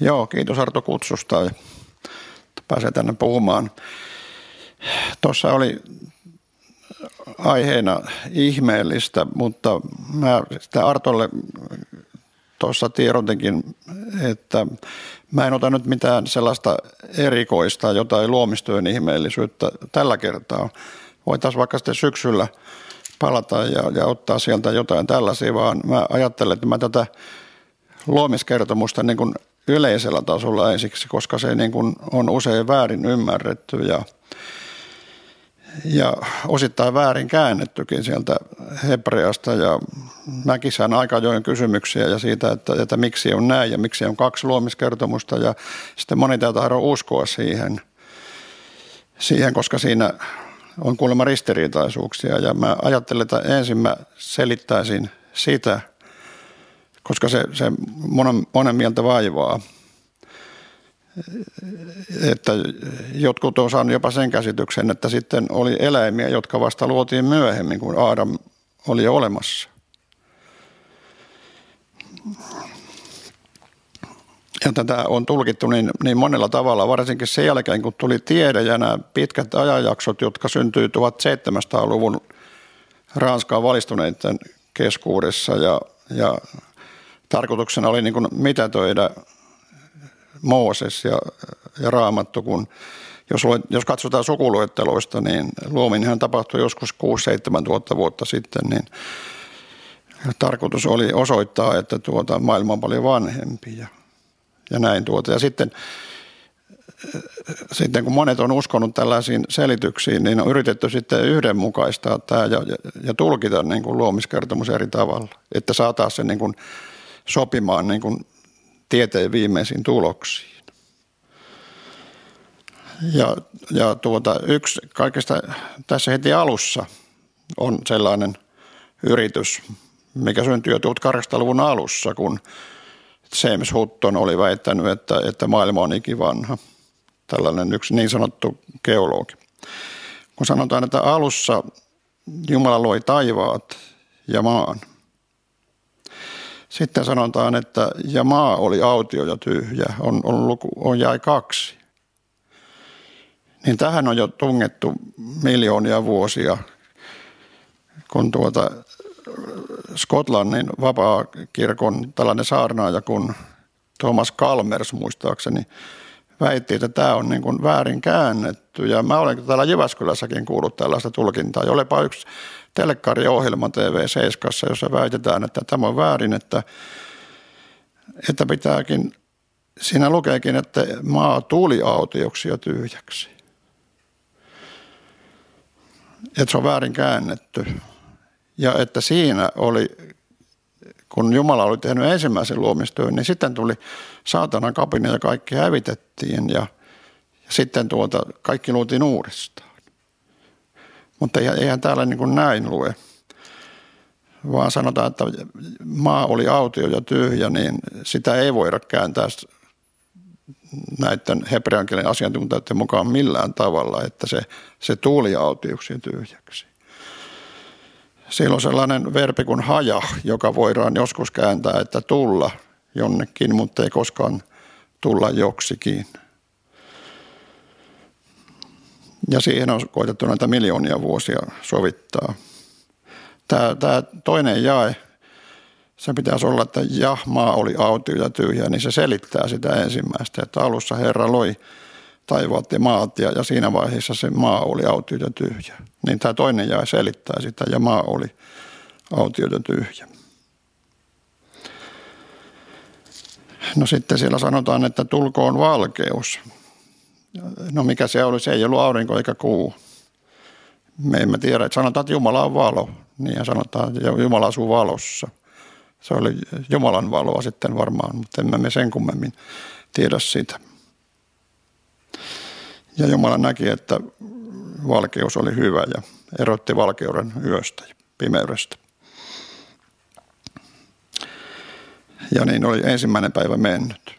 Joo, kiitos Arto kutsusta ja pääsee tänne puhumaan. Tuossa oli aiheena ihmeellistä, mutta mä sitä Artolle tuossa tiedotinkin, että mä en ota nyt mitään sellaista erikoista, jotain luomistyön ihmeellisyyttä tällä kertaa. Voitaisiin vaikka sitten syksyllä palata ja, ja ottaa sieltä jotain tällaisia, vaan mä ajattelen, että mä tätä luomiskertomusta niin kuin yleisellä tasolla ensiksi, koska se niin kuin on usein väärin ymmärretty ja, ja osittain väärin käännettykin sieltä hebreasta ja mäkin saan aika ajoin kysymyksiä ja siitä, että, että miksi on näin ja miksi on kaksi luomiskertomusta. Ja sitten moni täältä tahdo uskoa siihen, siihen, koska siinä on kuulemma ristiriitaisuuksia. Ja mä ajattelen, että ensin mä selittäisin sitä – koska se, se monen, monen mieltä vaivaa. Että jotkut on saanut jopa sen käsityksen, että sitten oli eläimiä, jotka vasta luotiin myöhemmin, kun Aadam oli jo olemassa. Ja tätä on tulkittu niin, niin monella tavalla, varsinkin sen jälkeen, kun tuli tiede ja nämä pitkät ajanjaksot, jotka syntyi 1700-luvun Ranskaan valistuneiden keskuudessa ja, ja tarkoituksena oli niin kuin mitätöidä Mooses ja, ja Raamattu, kun jos, jos katsotaan sukuluetteloista, niin luominenhan tapahtui joskus 6-7 tuhatta vuotta sitten, niin tarkoitus oli osoittaa, että tuota, maailma on paljon vanhempi ja, ja näin tuota. Ja sitten, sitten kun monet on uskonut tällaisiin selityksiin, niin on yritetty sitten yhdenmukaistaa tämä ja, ja, ja tulkita niin kuin luomiskertomus eri tavalla, että saataisiin se niin kuin sopimaan niin kuin tieteen viimeisiin tuloksiin. Ja, ja tuota, yksi kaikesta tässä heti alussa on sellainen yritys, mikä syntyi jo 1800-luvun alussa, kun James Hutton oli väittänyt, että, että maailma on ikivanha. Tällainen yksi niin sanottu geologi. Kun sanotaan, että alussa Jumala loi taivaat ja maan – sitten sanotaan, että ja maa oli autio ja tyhjä, on, on, luku, on jäi kaksi. Niin tähän on jo tungettu miljoonia vuosia, kun tuota Skotlannin vapaa-kirkon tällainen saarnaaja kun Thomas Kalmers muistaakseni väitti, että tämä on niin kuin väärin käännetty. Ja mä olen täällä Jyväskylässäkin kuullut tällaista tulkintaa. Jolepa yksi telekkariohjelma TV7, jossa väitetään, että tämä on väärin, että, että pitääkin, siinä lukeekin, että maa tuli autioksi ja tyhjäksi. Että se on väärin käännetty. Ja että siinä oli, kun Jumala oli tehnyt ensimmäisen luomistyön, niin sitten tuli saatanan kapina ja kaikki hävitettiin ja, ja sitten tuota, kaikki luotiin uudestaan. Mutta eihän täällä niin kuin näin lue, vaan sanotaan, että maa oli autio ja tyhjä, niin sitä ei voida kääntää näiden hebrean kielen asiantuntijoiden mukaan millään tavalla, että se, se tuli autioksi ja tyhjäksi. Siellä on sellainen verbi kuin haja, joka voidaan joskus kääntää, että tulla jonnekin, mutta ei koskaan tulla joksikin. Ja siihen on koitettu näitä miljoonia vuosia sovittaa. Tämä, tämä toinen jae, se pitäisi olla, että ja maa oli autio ja tyhjä, niin se selittää sitä ensimmäistä, että alussa Herra loi taivaat ja maat ja, ja siinä vaiheessa se maa oli autio ja tyhjä. Niin tämä toinen jae selittää sitä ja maa oli autio ja tyhjä. No sitten siellä sanotaan, että tulkoon valkeus. No mikä se oli? Se ei ollut aurinko eikä kuu. Me emme tiedä. Sanotaan, että Jumala on valo. Niin sanotaan, että Jumala asuu valossa. Se oli Jumalan valoa sitten varmaan, mutta emme me sen kummemmin tiedä sitä. Ja Jumala näki, että valkeus oli hyvä ja erotti valkeuden yöstä ja pimeydestä. Ja niin oli ensimmäinen päivä mennyt.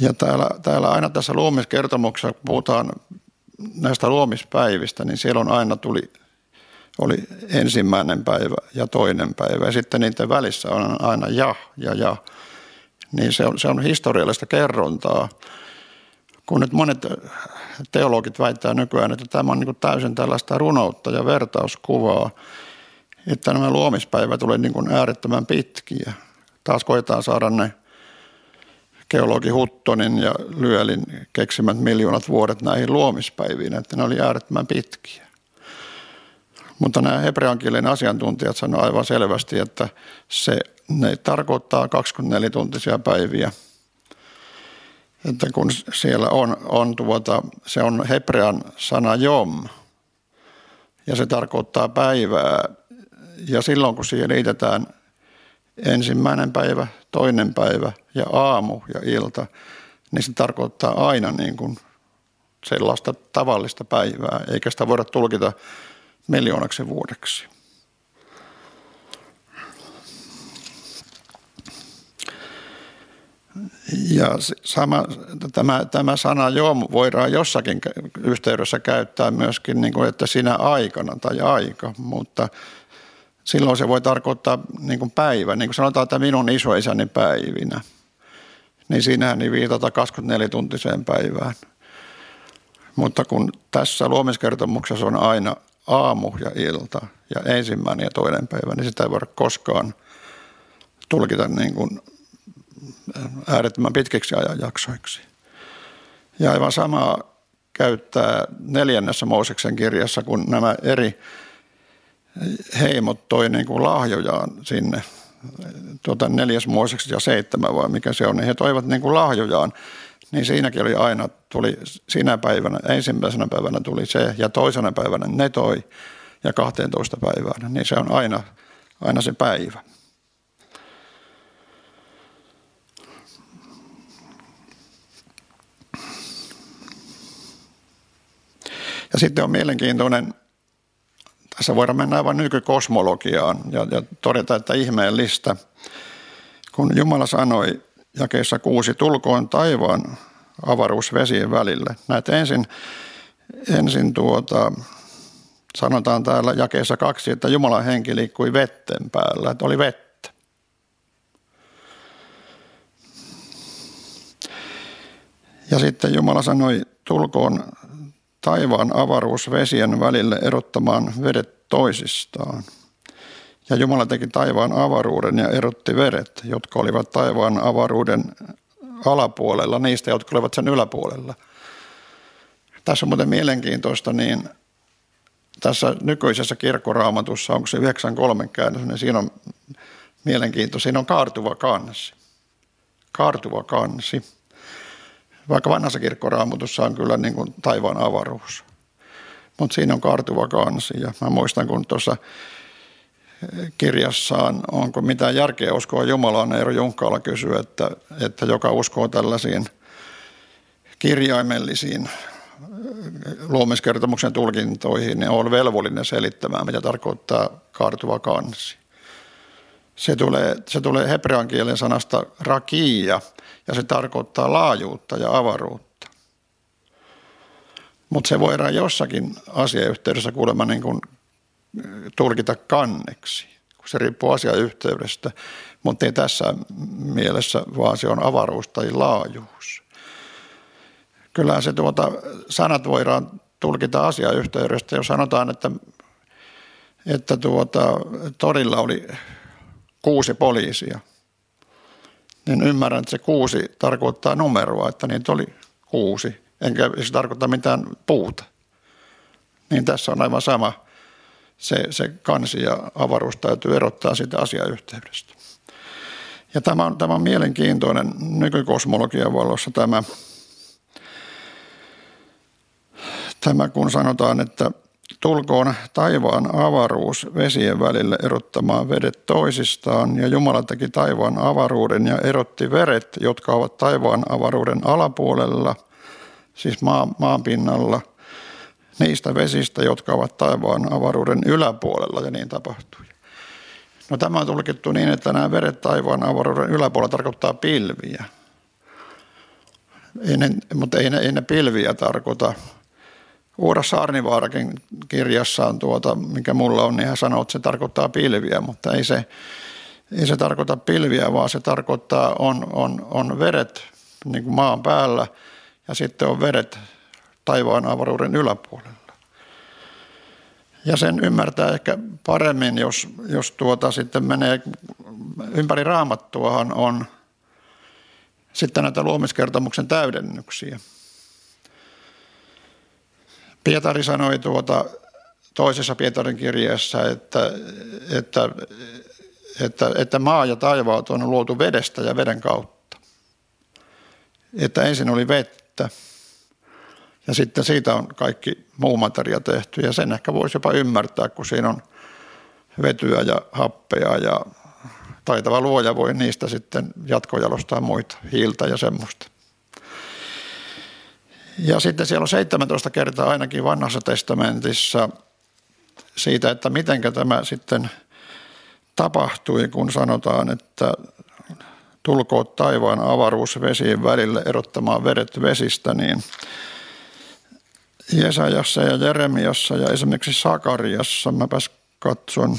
Ja täällä, täällä aina tässä luomiskertomuksessa, kun puhutaan näistä luomispäivistä, niin siellä on aina tuli oli ensimmäinen päivä ja toinen päivä. Ja sitten niiden välissä on aina ja ja ja. Niin se on, se on historiallista kerrontaa. Kun nyt monet teologit väittää nykyään, että tämä on niin täysin tällaista runoutta ja vertauskuvaa, että nämä luomispäivät tulee niin äärettömän pitkiä. Taas koetaan saada ne geologi Huttonin ja Lyölin keksimät miljoonat vuodet näihin luomispäiviin, että ne oli äärettömän pitkiä. Mutta nämä hebrean kielen asiantuntijat sanoivat aivan selvästi, että se, ne tarkoittaa 24-tuntisia päiviä. Että kun siellä on, on tuota, se on hebrean sana jom, ja se tarkoittaa päivää. Ja silloin kun siihen liitetään ensimmäinen päivä, toinen päivä ja aamu ja ilta, niin se tarkoittaa aina niin kuin sellaista tavallista päivää, eikä sitä voida tulkita miljoonaksi vuodeksi. Ja sama, tämä, tämä sana jom voidaan jossakin yhteydessä käyttää myöskin, niin kuin, että sinä aikana tai aika, mutta silloin se voi tarkoittaa niin kuin päivä, niin kuin sanotaan, että minun isoisäni päivinä. Niin siinähän niin viitata 24-tuntiseen päivään. Mutta kun tässä luomiskertomuksessa on aina aamu ja ilta ja ensimmäinen ja toinen päivä, niin sitä ei voida koskaan tulkita niin kuin äärettömän pitkiksi ajanjaksoiksi. Ja aivan sama käyttää neljännessä Mooseksen kirjassa, kun nämä eri heimot toi niin kuin lahjojaan sinne, tuota neljäs Mooseksi ja seitsemän vai mikä se on, niin he toivat niin kuin lahjojaan niin siinäkin oli aina, tuli sinä päivänä, ensimmäisenä päivänä tuli se ja toisena päivänä ne toi ja 12 päivänä, niin se on aina, aina se päivä. Ja sitten on mielenkiintoinen, tässä voidaan mennä aivan nykykosmologiaan ja, ja todeta, että ihmeellistä, kun Jumala sanoi jakeessa kuusi, tulkoon taivaan avaruus vesien välille. Näet ensin, ensin tuota, sanotaan täällä jakeessa kaksi, että Jumalan henki liikkui vetten päällä, että oli vettä. Ja sitten Jumala sanoi, tulkoon taivaan avaruus vesien välille erottamaan vedet toisistaan. Ja Jumala teki taivaan avaruuden ja erotti veret, jotka olivat taivaan avaruuden alapuolella niistä, jotka olivat sen yläpuolella. Tässä on muuten mielenkiintoista, niin tässä nykyisessä kirkkoraamatussa, onko se 93 käännös, niin siinä on mielenkiintoista. Siinä on kaartuva kansi. Kaartuva kansi. Vaikka vanhassa kirkkoraamatussa on kyllä niin kuin taivaan avaruus. Mutta siinä on kaartuva kansi. Ja mä muistan, kun tuossa kirjassaan, onko mitään järkeä uskoa Jumalaan, Eero Junkkaala kysyy, että, että joka uskoo tällaisiin kirjaimellisiin luomiskertomuksen tulkintoihin, niin on velvollinen selittämään, mitä tarkoittaa kaartuva kansi. Se tulee, se tulee hebrean kielen sanasta rakia, ja se tarkoittaa laajuutta ja avaruutta. Mutta se voidaan jossakin asiayhteydessä kuulemma niin kuin tulkita kanneksi, kun se riippuu asiayhteydestä, mutta ei tässä mielessä, vaan se on avaruus tai laajuus. Kyllä se tuota, sanat voidaan tulkita asiayhteydestä, jos sanotaan, että, että tuota, torilla oli kuusi poliisia, niin ymmärrän, että se kuusi tarkoittaa numeroa, että niitä oli kuusi, enkä se tarkoita mitään puuta. Niin tässä on aivan sama se, se kansi ja avaruus täytyy erottaa siitä asiayhteydestä. Ja tämä on, tämä on mielenkiintoinen nykykosmologian valossa tämä, tämä, kun sanotaan, että tulkoon taivaan avaruus vesien välille erottamaan vedet toisistaan, ja Jumala teki taivaan avaruuden ja erotti veret, jotka ovat taivaan avaruuden alapuolella, siis maa, maan pinnalla – niistä vesistä, jotka ovat taivaan avaruuden yläpuolella, ja niin tapahtui. No tämä on tulkittu niin, että nämä veret taivaan avaruuden yläpuolella tarkoittaa pilviä. Ei ne, mutta ei ne, ei ne pilviä tarkoita Uura Saarnivaarakin kirjassaan, tuota, mikä mulla on, niin hän sanoo, että se tarkoittaa pilviä, mutta ei se, ei se tarkoita pilviä, vaan se tarkoittaa, on, on, on veret niin kuin maan päällä ja sitten on veret taivaan avaruuden yläpuolella. Ja sen ymmärtää ehkä paremmin, jos, jos tuota sitten menee ympäri raamattuahan on sitten näitä luomiskertomuksen täydennyksiä. Pietari sanoi tuota toisessa Pietarin kirjeessä, että, että, että, että maa ja taivaat on luotu vedestä ja veden kautta. Että ensin oli vettä ja sitten siitä on kaikki muu materia tehty ja sen ehkä voisi jopa ymmärtää, kun siinä on vetyä ja happea ja taitava luoja voi niistä sitten jatkojalostaa muita, hiiltä ja semmoista. Ja sitten siellä on 17 kertaa ainakin vanhassa testamentissa siitä, että miten tämä sitten tapahtui, kun sanotaan, että tulkoot taivaan avaruus vesien välille erottamaan vedet vesistä, niin Jesajassa ja Jeremiassa ja esimerkiksi Sakariassa, mäpäs katson,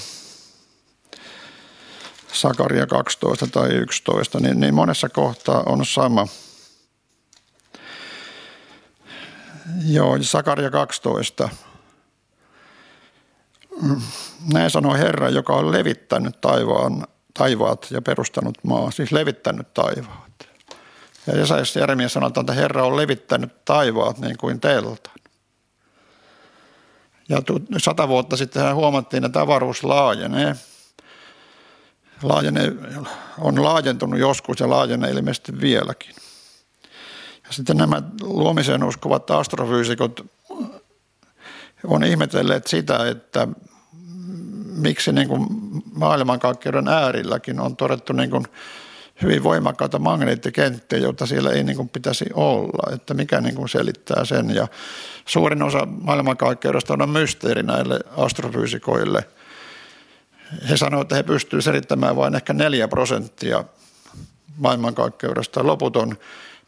Sakaria 12 tai 11, niin, niin monessa kohtaa on sama. Joo, Sakaria 12. Näin sanoi Herra, joka on levittänyt taivaan, taivaat ja perustanut maa, siis levittänyt taivaat. Ja Jesajas Jeremia sanoi, että Herra on levittänyt taivaat niin kuin teltan. Ja sata vuotta sitten huomattiin, että avaruus laajenee. Laajenee, on laajentunut joskus ja laajenee ilmeisesti vieläkin. Ja sitten nämä luomiseen uskovat astrofyysikot on ihmetelleet sitä, että miksi niin kuin maailmankaikkeuden äärilläkin on todettu niin kuin hyvin voimakkaita magneettikenttiä, joita siellä ei niin kuin pitäisi olla, että mikä niin kuin selittää sen. Ja suurin osa maailmankaikkeudesta on mysteeri näille astrofyysikoille. He sanoivat, että he pystyvät selittämään vain ehkä neljä prosenttia maailmankaikkeudesta. Loput on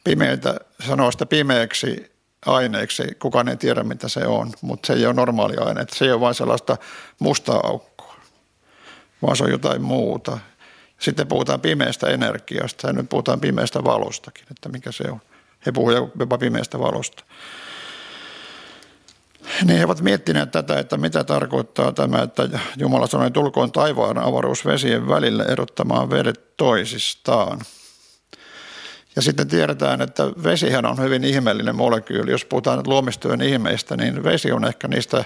pimeitä, sanoo sitä pimeäksi aineeksi. Kukaan ei tiedä, mitä se on, mutta se ei ole normaali aine. Se ei ole vain sellaista mustaa aukkoa, vaan se on jotain muuta. Sitten puhutaan pimeästä energiasta ja nyt puhutaan pimeästä valostakin, että mikä se on. He puhuvat jopa pimeästä valosta. Niin he ovat miettineet tätä, että mitä tarkoittaa tämä, että Jumala sanoi, tulkoon taivaan avaruus vesien välille erottamaan vedet toisistaan. Ja sitten tiedetään, että vesihän on hyvin ihmeellinen molekyyli. Jos puhutaan luomistyön ihmeistä, niin vesi on ehkä niistä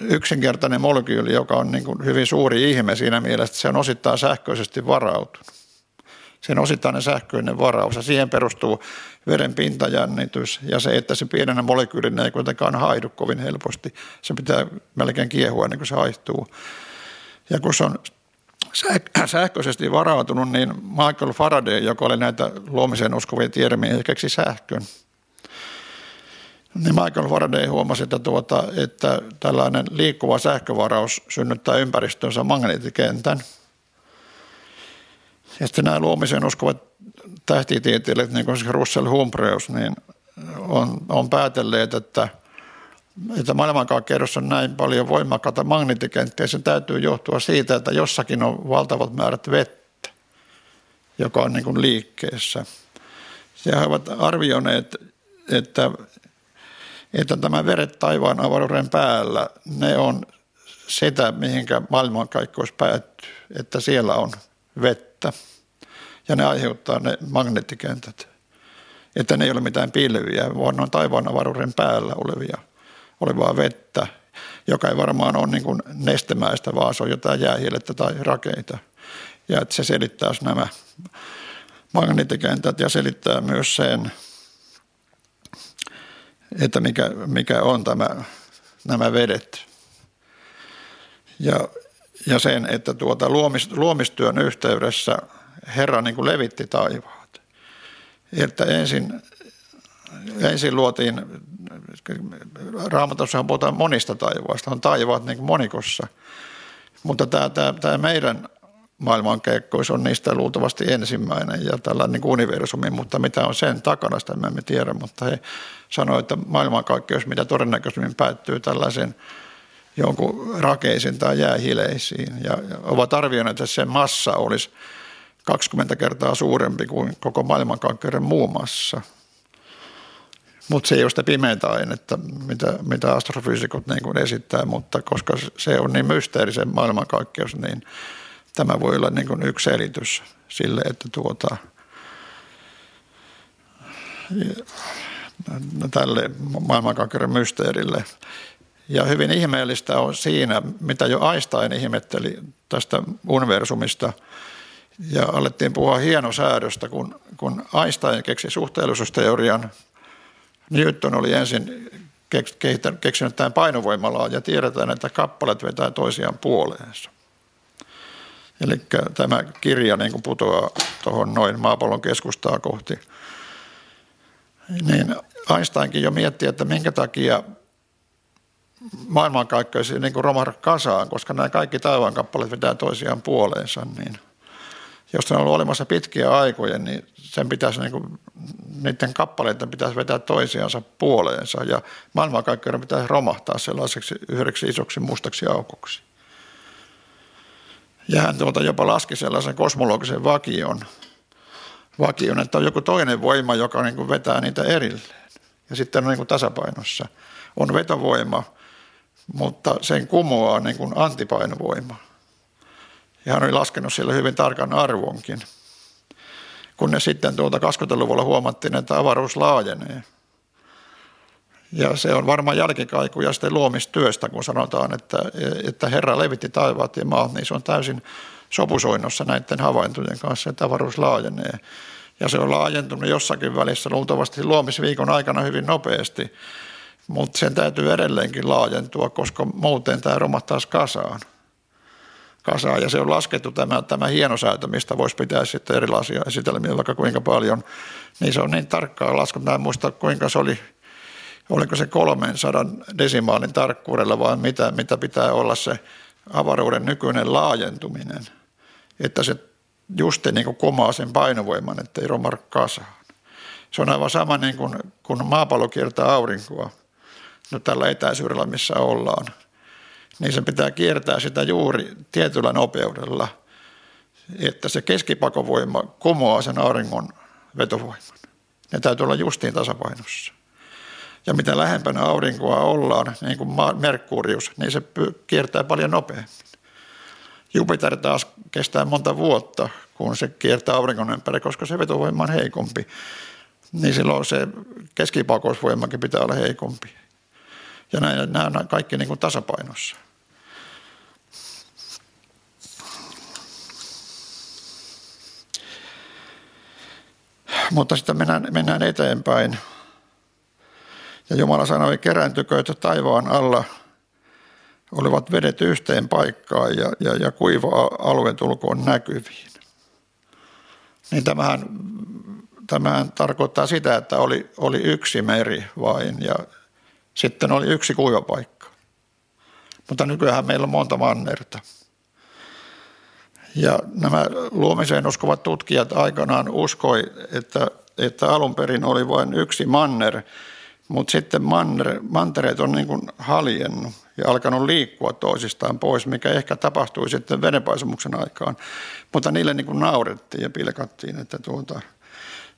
yksinkertainen molekyyli, joka on niin kuin hyvin suuri ihme siinä mielessä, että se on osittain sähköisesti varautunut. Sen osittainen sähköinen varaus ja siihen perustuu veren pintajännitys ja se, että se pienenä molekyylinen ei kuitenkaan haidu kovin helposti. Se pitää melkein kiehua ennen kuin se haihtuu. Ja kun se on sähköisesti varautunut, niin Michael Faraday, joka oli näitä luomiseen uskovia tiedemiehiä, keksi sähkön – niin Michael Faraday huomasi, että, tuota, että tällainen liikkuva sähkövaraus synnyttää ympäristönsä magneettikentän. Ja sitten nämä luomiseen uskovat tähtitieteilijät, niin kuin Russell Humpreus, niin on, on päätelleet, että, että maailmankaikkeudessa on näin paljon voimakkaita magneettikenttiä. Sen täytyy johtua siitä, että jossakin on valtavat määrät vettä, joka on niin kuin liikkeessä. Ja ovat arvioineet, että että tämä veret taivaan avaruuden päällä, ne on sitä, mihinkä maailmankaikkous päättyy, että siellä on vettä ja ne aiheuttaa ne magneettikentät. Että ne ei ole mitään pilviä, vaan ne on taivaan avaruuden päällä olevia, olevaa vettä, joka ei varmaan ole niin kuin nestemäistä, vaan se on jotain jäähielettä tai rakeita. Ja että se selittää nämä magneettikentät ja selittää myös sen, että mikä, mikä on tämä, nämä vedet. Ja, ja sen, että tuota luomistyön yhteydessä Herra niin kuin levitti taivaat. Että ensin, ensin luotiin, raamatussahan puhutaan monista taivaista, on taivaat niin monikossa. Mutta tämä, tämä, tämä meidän maailmankeikkois on niistä luultavasti ensimmäinen ja tällainen niin universumi, mutta mitä on sen takana, sitä me emme tiedä, mutta he sanoivat, että maailmankaikkeus mitä todennäköisemmin päättyy tällaisen jonkun rakeisiin tai jäähileisiin ja ovat arvioineet, että se massa olisi 20 kertaa suurempi kuin koko maailmankaikkeuden muu massa. Mutta se ei ole sitä pimeää ainetta, mitä, mitä astrofyysikot niin esittää, mutta koska se on niin mysteerisen maailmankaikkeus, niin tämä voi olla niin kuin yksi selitys sille, että tuota, tälle maailmankaikkeuden mysteerille. Ja hyvin ihmeellistä on siinä, mitä jo Einstein ihmetteli tästä universumista. Ja alettiin puhua hienosäädöstä, kun, kun Einstein keksi suhteellisuusteorian. Newton oli ensin keksinyt tämän painovoimalaa ja tiedetään, että kappaleet vetää toisiaan puoleensa. Eli tämä kirja niin kuin putoaa tuohon noin maapallon keskustaa kohti. Niin Einsteinkin jo mietti, että minkä takia maailmankaikkeus niin kuin romahda kasaan, koska nämä kaikki taivaan kappaleet vetää toisiaan puoleensa, niin jos ne on ollut olemassa pitkiä aikoja, niin sen pitäisi, niin kuin, niiden kappaleiden pitäisi vetää toisiansa puoleensa ja maailmankaikkeuden pitäisi romahtaa sellaiseksi yhdeksi isoksi mustaksi aukoksi. Ja hän tuolta jopa laski sellaisen kosmologisen vakion, vakion että on joku toinen voima, joka niin kuin vetää niitä erilleen. Ja sitten on niin kuin tasapainossa. On vetovoima, mutta sen kumoaa niin kuin antipainovoima. Ja hän oli laskenut sille hyvin tarkan arvonkin. Kun ne sitten tuolta 20-luvulla huomattiin, että avaruus laajenee. Ja se on varmaan jälkikaikuja sitten luomistyöstä, kun sanotaan, että, että Herra levitti taivaat ja maat, niin se on täysin sopusoinnossa näiden havaintojen kanssa, että avaruus laajenee. Ja se on laajentunut jossakin välissä luultavasti luomisviikon aikana hyvin nopeasti mutta sen täytyy edelleenkin laajentua, koska muuten tämä romahtaisi kasaan. Kasaan. Ja se on laskettu tämä, tämä hienosäätö, mistä voisi pitää sitten erilaisia esitelmiä vaikka kuinka paljon. Niin se on niin tarkkaa laskettu. Mä en muista kuinka se oli, oliko se 300 desimaalin tarkkuudella vai mitä, mitä pitää olla se avaruuden nykyinen laajentuminen. Että se just niin kuin komaa sen painovoiman, että ei romahda kasaan. Se on aivan sama niin kuin kun maapallo kiertää aurinkoa – no tällä etäisyydellä, missä ollaan, niin se pitää kiertää sitä juuri tietyllä nopeudella, että se keskipakovoima kumoaa sen auringon vetovoiman. Ne täytyy olla justiin tasapainossa. Ja mitä lähempänä aurinkoa ollaan, niin kuin Merkurius, niin se kiertää paljon nopeammin. Jupiter taas kestää monta vuotta, kun se kiertää auringon ympäri, koska se vetovoima on heikompi. Niin silloin se keskipakousvoimakin pitää olla heikompi. Ja näin, nämä on kaikki niin kuin tasapainossa. Mutta sitten mennään, mennään eteenpäin. Ja Jumala sanoi, että taivaan alla olivat vedet yhteen paikkaan ja, ja, ja kuiva alue tulkoon näkyviin. Niin tämähän, tämähän tarkoittaa sitä, että oli, oli yksi meri vain ja sitten oli yksi kuivapaikka. Mutta nykyään meillä on monta mannerta. Ja nämä luomiseen uskovat tutkijat aikanaan uskoi, että, että alun perin oli vain yksi manner, mutta sitten manner, mantereet on niin kuin haljennut ja alkanut liikkua toisistaan pois, mikä ehkä tapahtui sitten vedenpaisumuksen aikaan. Mutta niille niin kuin naurettiin ja pilkattiin, että, tuota,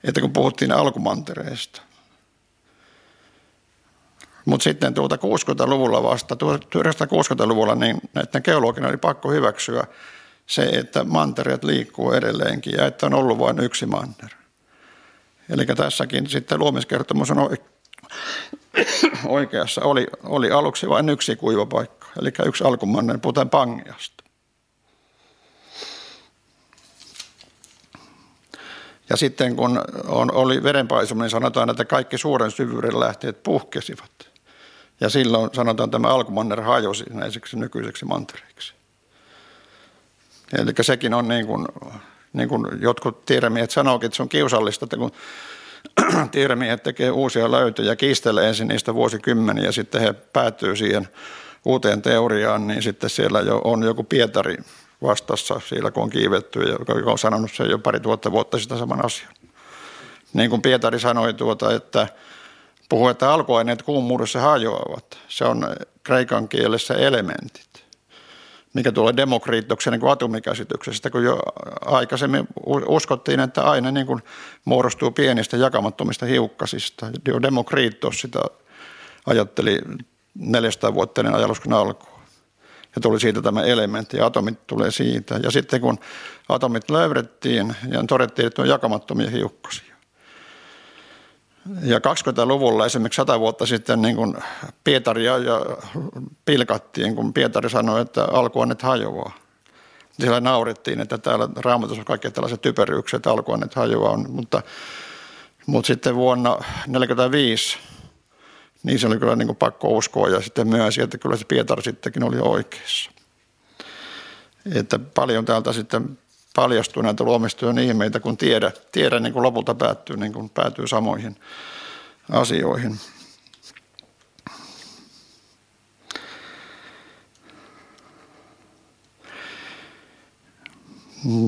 että kun puhuttiin alkumantereesta – mutta sitten tuota 60-luvulla vasta, 1960-luvulla, niin näiden geologina oli pakko hyväksyä se, että mantereet liikkuu edelleenkin ja että on ollut vain yksi manner. Eli tässäkin sitten luomiskertomus on oikeassa. Oli, oli aluksi vain yksi kuivapaikka, eli yksi alkumanner, puhutaan Pangiasta. Ja sitten kun on, oli vedenpaisuminen, niin sanotaan, että kaikki suuren syvyyden lähteet puhkesivat. Ja silloin sanotaan tämä alkumanner hajosi näiseksi nykyiseksi mantereiksi. Eli sekin on niin kuin, niin kuin jotkut tiedemiehet sanoivat, että se on kiusallista, että kun tiedemiehet tekee uusia löytöjä, kiistelee ensin niistä vuosikymmeniä ja sitten he päätyy siihen uuteen teoriaan, niin sitten siellä jo on joku Pietari vastassa siellä, kun on kiivetty, joka on sanonut sen jo pari tuhatta vuotta sitä saman asian. Niin kuin Pietari sanoi, tuota, että puhuu, että alkuaineet kuumuudessa hajoavat. Se on kreikan kielessä elementit mikä tulee demokriittoksen niin atomikäsityksestä, kun jo aikaisemmin uskottiin, että aina niin kuin muodostuu pienistä jakamattomista hiukkasista. Jo Demokriittos sitä ajatteli 400 vuotta ennen ajaluskun alkua. Ja tuli siitä tämä elementti, ja atomit tulee siitä. Ja sitten kun atomit löydettiin, ja todettiin, että on jakamattomia hiukkasia. Ja 20-luvulla esimerkiksi 100 vuotta sitten niin kuin Pietaria ja pilkattiin, kun Pietari sanoi, että alkuannet hajoaa. Siellä naurettiin, että täällä raamatussa on kaikki tällaiset typeryykset, että alkuannet hajoaa. Mutta, mutta sitten vuonna 1945 niin se oli kyllä niin kuin pakko uskoa ja sitten myönsi, että kyllä se Pietari sittenkin oli oikeassa. Että paljon täältä sitten paljastuu näitä luomistyön ihmeitä, kun tiedä, tiedä niin kuin lopulta päättyy, niin kuin päätyy samoihin asioihin.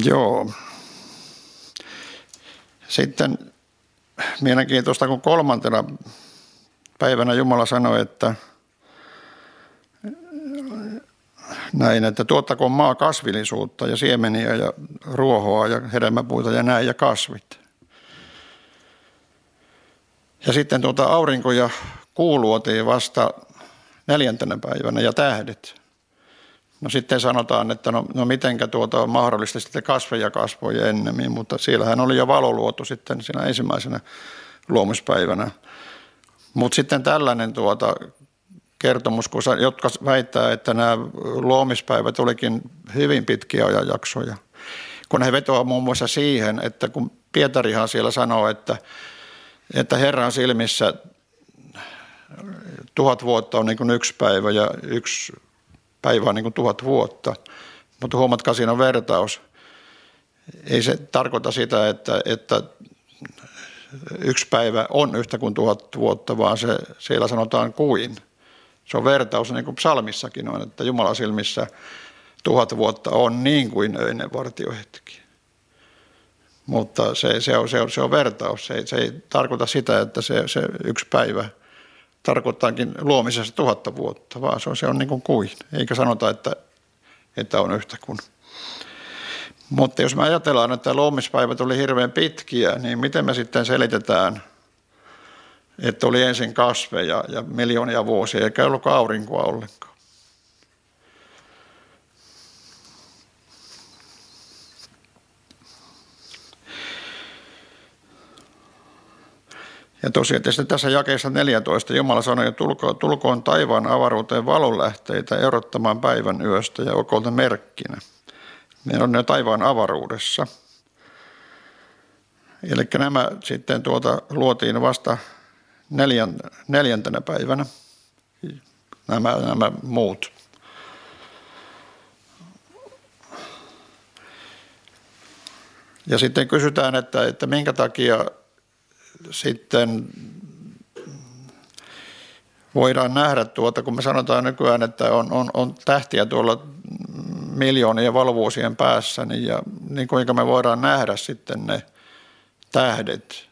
Joo. Sitten mielenkiintoista, kun kolmantena päivänä Jumala sanoi, että – näin, että tuottakoon maa kasvillisuutta ja siemeniä ja ruohoa ja hedelmäpuita ja näin ja kasvit. Ja sitten tuota aurinko ja kuu luotiin vasta neljäntenä päivänä ja tähdet. No sitten sanotaan, että no, no mitenkä tuota on mahdollista sitten kasveja kasvoi ennemmin, mutta siellähän oli jo valo luotu sitten siinä ensimmäisenä luomuspäivänä. Mutta sitten tällainen tuota kertomus, kun jotka väittää, että nämä luomispäivät olikin hyvin pitkiä ajanjaksoja. Kun he vetoavat muun muassa siihen, että kun Pietarihan siellä sanoo, että, että Herran silmissä tuhat vuotta on niin kuin yksi päivä ja yksi päivä on niin kuin tuhat vuotta. Mutta huomatkaa, siinä on vertaus. Ei se tarkoita sitä, että, että yksi päivä on yhtä kuin tuhat vuotta, vaan se, siellä sanotaan kuin. Se on vertaus, niin kuin psalmissakin on, että Jumalan silmissä tuhat vuotta on niin kuin öinen vartiohetki. Mutta se, se, on, se, on, se on vertaus. Se se ei tarkoita sitä, että se, se yksi päivä tarkoittaakin luomisessa tuhatta vuotta, vaan se on, se on niin kuin kuin. Eikä sanota, että, että on yhtä kuin. Mutta jos me ajatellaan, että luomispäivät oli hirveän pitkiä, niin miten me sitten selitetään – että oli ensin kasveja ja miljoonia vuosia, eikä ollut aurinkoa ollenkaan. Ja tosiaan tietysti tässä jakeessa 14 Jumala sanoi, että tulkoon, tulkoon taivaan avaruuteen valonlähteitä erottamaan päivän yöstä ja olkoon merkkinä. Ne on ne taivaan avaruudessa. Eli nämä sitten tuota luotiin vasta neljäntenä päivänä nämä, nämä muut. Ja sitten kysytään, että, että minkä takia sitten voidaan nähdä tuota, kun me sanotaan nykyään, että on, on, on tähtiä tuolla miljoonien valovuosien päässä, niin, ja, niin kuinka me voidaan nähdä sitten ne tähdet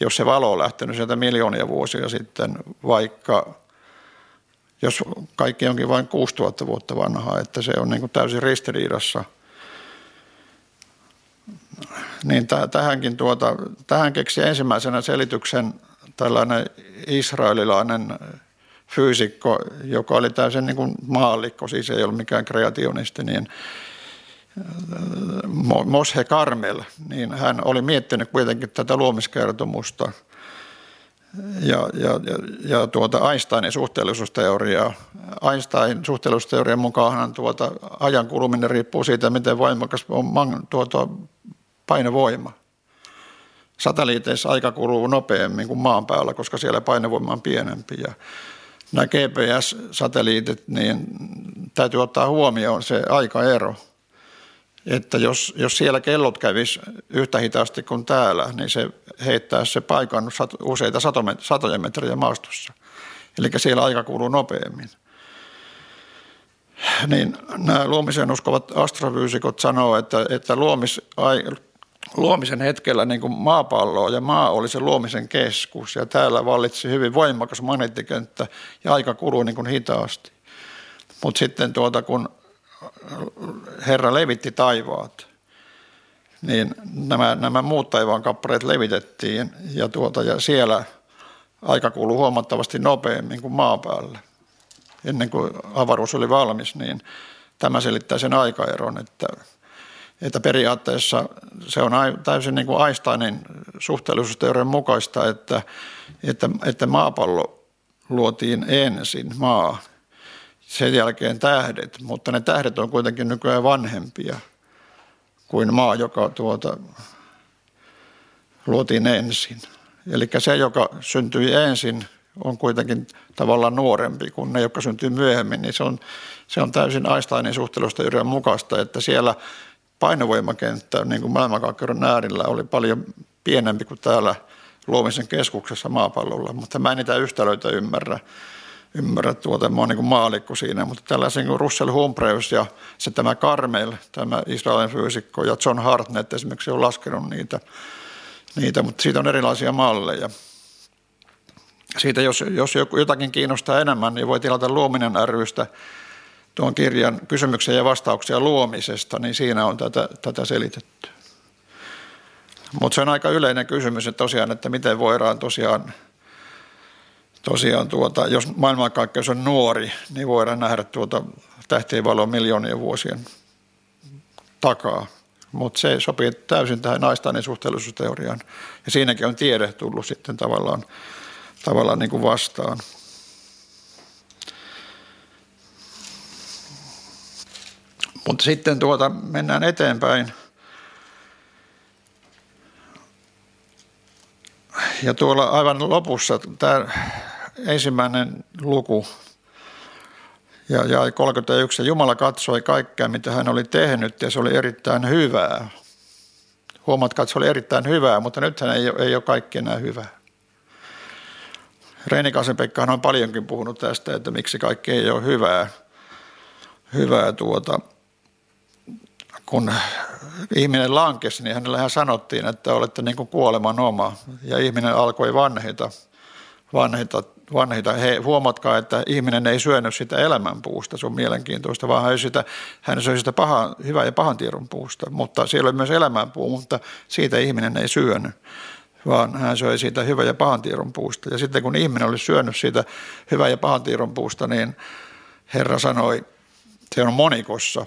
jos se valo on lähtenyt sieltä miljoonia vuosia sitten, vaikka jos kaikki onkin vain 6000 vuotta vanhaa, että se on niin kuin täysin ristiriidassa, niin tähänkin tuota, tähän keksi ensimmäisenä selityksen tällainen israelilainen fyysikko, joka oli täysin niin kuin maallikko, siis ei ollut mikään kreationisti, niin Moshe Karmel, niin hän oli miettinyt kuitenkin tätä luomiskertomusta ja, ja, ja, ja tuota Einsteinin suhteellisuusteoriaa. Einstein suhteellisuusteorian mukaan tuota, ajan kuluminen riippuu siitä, miten voimakas on tuota, painovoima. Satelliiteissa aika kuluu nopeammin kuin maan päällä, koska siellä painovoima on pienempi. Ja nämä GPS-satelliitit, niin täytyy ottaa huomioon se aikaero – että jos, jos siellä kellot kävis yhtä hitaasti kuin täällä, niin se heittää se paikan useita satoja metriä maastossa. Eli siellä aika kuluu nopeammin. niin nämä luomiseen uskovat astrofyysikot sanoo, että, että luomis, ai, luomisen hetkellä niin kuin maapallo ja maa oli se luomisen keskus ja täällä vallitsi hyvin voimakas magneettikenttä ja aika kului niin kuin hitaasti. Mutta sitten tuota, kun Herra levitti taivaat, niin nämä, nämä muut taivaan kappaleet levitettiin ja, tuota, ja siellä aika kuluu huomattavasti nopeammin kuin maapäällä. Ennen kuin avaruus oli valmis, niin tämä selittää sen aikaeron, että, että periaatteessa se on täysin niin kuin Einsteinin suhteellisuusteorian mukaista, että, että, että maapallo luotiin ensin, maa, sen jälkeen tähdet, mutta ne tähdet on kuitenkin nykyään vanhempia kuin maa, joka tuota, luotiin ensin. Eli se, joka syntyi ensin, on kuitenkin tavallaan nuorempi kuin ne, jotka syntyy myöhemmin, niin se on, se on täysin Einsteinin suhtelusta yhden mukaista, että siellä painovoimakenttä niin kuin maailmankaikkeuden äärillä oli paljon pienempi kuin täällä luomisen keskuksessa maapallolla, mutta mä en niitä yhtälöitä ymmärrä ymmärrä tuota, mä oon niin maalikko siinä, mutta tällaisen kuin Russell Humphreys ja se tämä Carmel, tämä Israelin fyysikko ja John Hartnett esimerkiksi on laskenut niitä, niitä mutta siitä on erilaisia malleja. Siitä, jos, jos jotakin kiinnostaa enemmän, niin voi tilata Luominen rystä tuon kirjan kysymyksiä ja vastauksia luomisesta, niin siinä on tätä, tätä selitetty. Mutta se on aika yleinen kysymys, että tosiaan, että miten voidaan tosiaan tosiaan tuota, jos maailmankaikkeus on nuori, niin voidaan nähdä tuota tähtien valoa miljoonien vuosien takaa. Mutta se sopii täysin tähän Einsteinin suhteellisuusteoriaan. Ja siinäkin on tiede tullut sitten tavallaan, tavallaan niin kuin vastaan. Mutta sitten tuota, mennään eteenpäin. Ja tuolla aivan lopussa, tämä ensimmäinen luku ja jäi 31. Ja Jumala katsoi kaikkea, mitä hän oli tehnyt ja se oli erittäin hyvää. Huomatkaa, että se oli erittäin hyvää, mutta nythän ei ei ole kaikki enää hyvää. Reinikaisen Pekkahan on paljonkin puhunut tästä, että miksi kaikki ei ole hyvää. hyvää tuota, kun ihminen lankesi, niin hänellähän sanottiin, että olette niin kuin kuoleman oma. Ja ihminen alkoi vanhita, vanhita vanhita, he, huomatkaa, että ihminen ei syönyt sitä elämänpuusta, se on mielenkiintoista, vaan hän, sitä, hän söi sitä paha, hyvän ja pahan tiedon puusta, mutta siellä oli myös elämänpuu, mutta siitä ihminen ei syönyt vaan hän söi siitä hyvän ja pahan tiedon puusta. Ja sitten kun ihminen oli syönyt siitä hyvän ja pahan tiedon puusta, niin Herra sanoi, se on monikossa,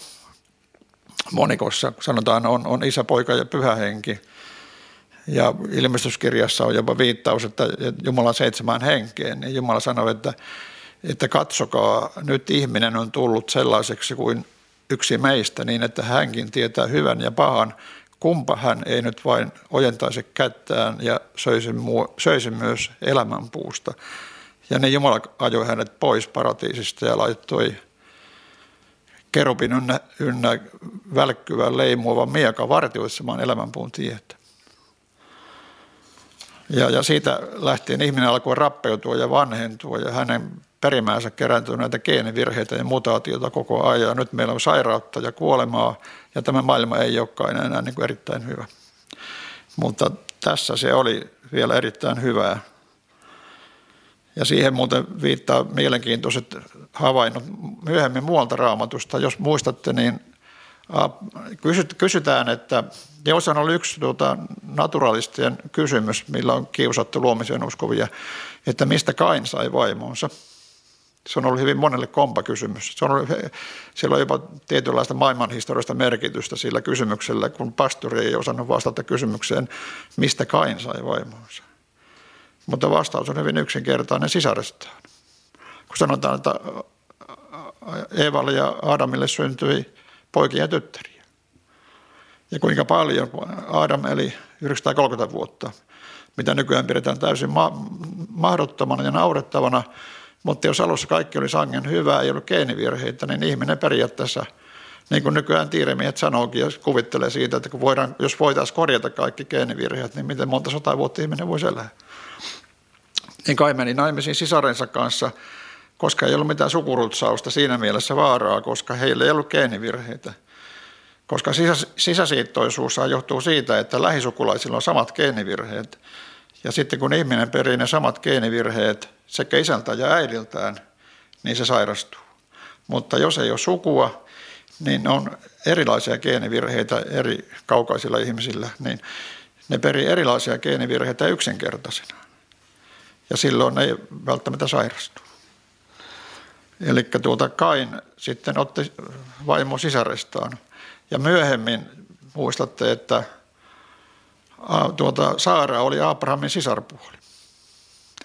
monikossa sanotaan on, on isä, poika ja pyhä henki – ja ilmestyskirjassa on jopa viittaus, että Jumalan seitsemään henkeen, niin Jumala sanoi, että, että katsokaa, nyt ihminen on tullut sellaiseksi kuin yksi meistä niin, että hänkin tietää hyvän ja pahan, kumpa hän ei nyt vain ojentaisi kättään ja söisi, muu, söisi myös elämänpuusta. Ja niin Jumala ajoi hänet pois paratiisista ja laittoi kerupin ynnä, ynnä välkkyvän leimuavan mieka vartioitsemaan elämänpuun tietä. Ja, ja siitä lähtien ihminen alkoi rappeutua ja vanhentua ja hänen perimäänsä kerääntyi näitä geenivirheitä ja mutaatioita koko ajan. Nyt meillä on sairautta ja kuolemaa ja tämä maailma ei olekaan enää niin kuin erittäin hyvä. Mutta tässä se oli vielä erittäin hyvää. Ja siihen muuten viittaa mielenkiintoiset havainnot myöhemmin muualta raamatusta. Jos muistatte, niin kysytään, että jos on ollut yksi tuota, naturalistien kysymys, millä on kiusattu luomiseen uskovia, että mistä Kain sai vaimonsa. Se on ollut hyvin monelle kompa kysymys. Se on ollut, siellä on jopa tietynlaista maailmanhistoriasta merkitystä sillä kysymyksellä, kun pastori ei osannut vastata kysymykseen, mistä Kain sai vaimonsa. Mutta vastaus on hyvin yksinkertainen sisarestaan. Kun sanotaan, että Eevalle ja Adamille syntyi poikia ja tyttäriä. Ja kuinka paljon, Adam eli 930 vuotta, mitä nykyään pidetään täysin ma- mahdottomana ja naurettavana, mutta jos alussa kaikki oli sangen hyvää, ei ollut geenivirheitä, niin ihminen periaatteessa, niin kuin nykyään tiiremiehet sanookin ja kuvittelee siitä, että kun voidaan, jos voitaisiin korjata kaikki geenivirheet, niin miten monta sata vuotta ihminen voisi elää. Niin kai meni naimisiin sisarensa kanssa koska ei ollut mitään sukurutsausta siinä mielessä vaaraa, koska heillä ei ollut geenivirheitä. Koska sisä, sisäsiittoisuus johtuu siitä, että lähisukulaisilla on samat geenivirheet. Ja sitten kun ihminen perii ne samat geenivirheet sekä isältä ja äidiltään, niin se sairastuu. Mutta jos ei ole sukua, niin on erilaisia geenivirheitä eri kaukaisilla ihmisillä, niin ne perii erilaisia geenivirheitä yksinkertaisina. Ja silloin ne ei välttämättä sairastu. Eli tuota Kain sitten otti vaimo sisarestaan. Ja myöhemmin muistatte, että tuota, Saara oli Abrahamin sisarpuoli.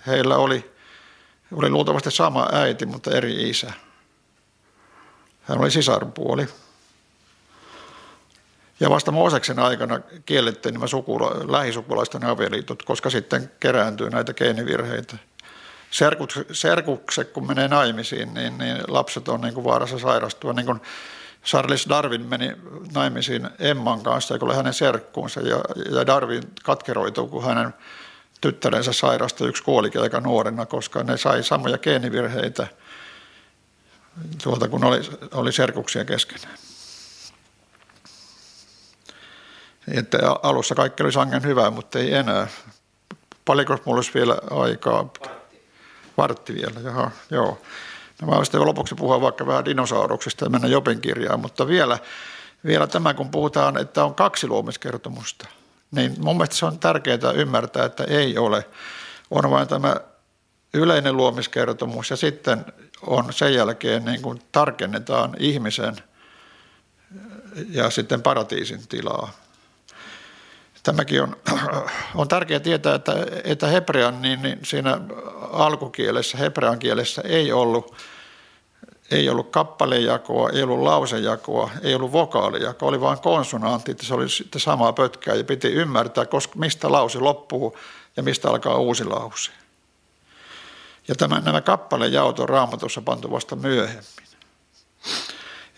Heillä oli, oli luultavasti sama äiti, mutta eri isä. Hän oli sisarpuoli. Ja vasta Mooseksen aikana kiellettiin nämä sukula, lähisukulaisten avioliitot, koska sitten kerääntyy näitä geenivirheitä. Serkukset, kun menee naimisiin, niin, niin lapset on niin kuin vaarassa sairastua. Niin kuin Charles Darwin meni naimisiin Emman kanssa, joka oli hänen serkkuunsa, ja, ja Darwin katkeroituu, kun hänen tyttärensä sairastui yksi kuolikin aika nuorena, koska ne sai samoja geenivirheitä tuolta, kun oli, oli serkuksia keskenään. Että alussa kaikki oli sangen hyvää, mutta ei enää. Paljonko mulla olisi vielä aikaa? Vartti. Vielä, jaha, joo. No mä sitten lopuksi puhua vaikka vähän dinosauruksista ja mennä Jopen kirjaan, mutta vielä, vielä tämä, kun puhutaan, että on kaksi luomiskertomusta, niin mun mielestä se on tärkeää ymmärtää, että ei ole. On vain tämä yleinen luomiskertomus ja sitten on sen jälkeen niin kuin tarkennetaan ihmisen ja sitten paratiisin tilaa. Tämäkin on, on tärkeää tietää, että, että hebrean niin, niin siinä alkukielessä, hebrean kielessä ei ollut, ei ollut kappalejakoa, ei ollut lausejakoa, ei ollut vokaalijakoa, oli vain konsonantti, se oli sitten samaa pötkää ja piti ymmärtää, koska mistä lause loppuu ja mistä alkaa uusi lause. Ja tämän, nämä kappalejaot on raamatussa pantu vasta myöhemmin.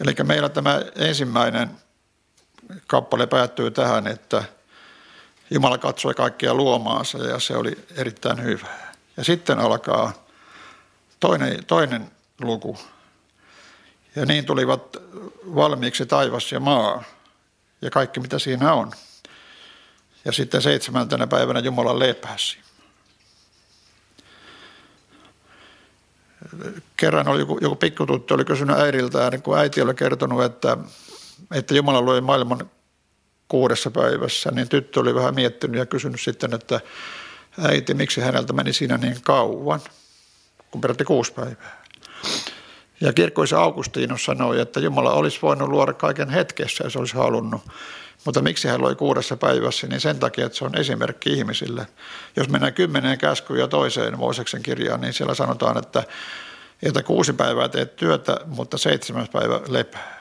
Eli meillä tämä ensimmäinen kappale päättyy tähän, että Jumala katsoi kaikkia luomaansa ja se oli erittäin hyvää. Ja sitten alkaa toinen, toinen luku. Ja niin tulivat valmiiksi taivas ja maa ja kaikki mitä siinä on. Ja sitten seitsemäntenä päivänä Jumala lepäsi. Kerran oli joku, joku pikkututtu, oli kysynyt äidiltään, kun äiti oli kertonut, että, että Jumala loi maailman kuudessa päivässä, niin tyttö oli vähän miettinyt ja kysynyt sitten, että äiti, miksi häneltä meni siinä niin kauan, kun peräti kuusi päivää. Ja kirkkoisa Augustinus sanoi, että Jumala olisi voinut luoda kaiken hetkessä, jos olisi halunnut. Mutta miksi hän loi kuudessa päivässä, niin sen takia, että se on esimerkki ihmisille. Jos mennään kymmeneen käskyyn toiseen Mooseksen kirjaan, niin siellä sanotaan, että, että kuusi päivää teet työtä, mutta seitsemäs päivä lepää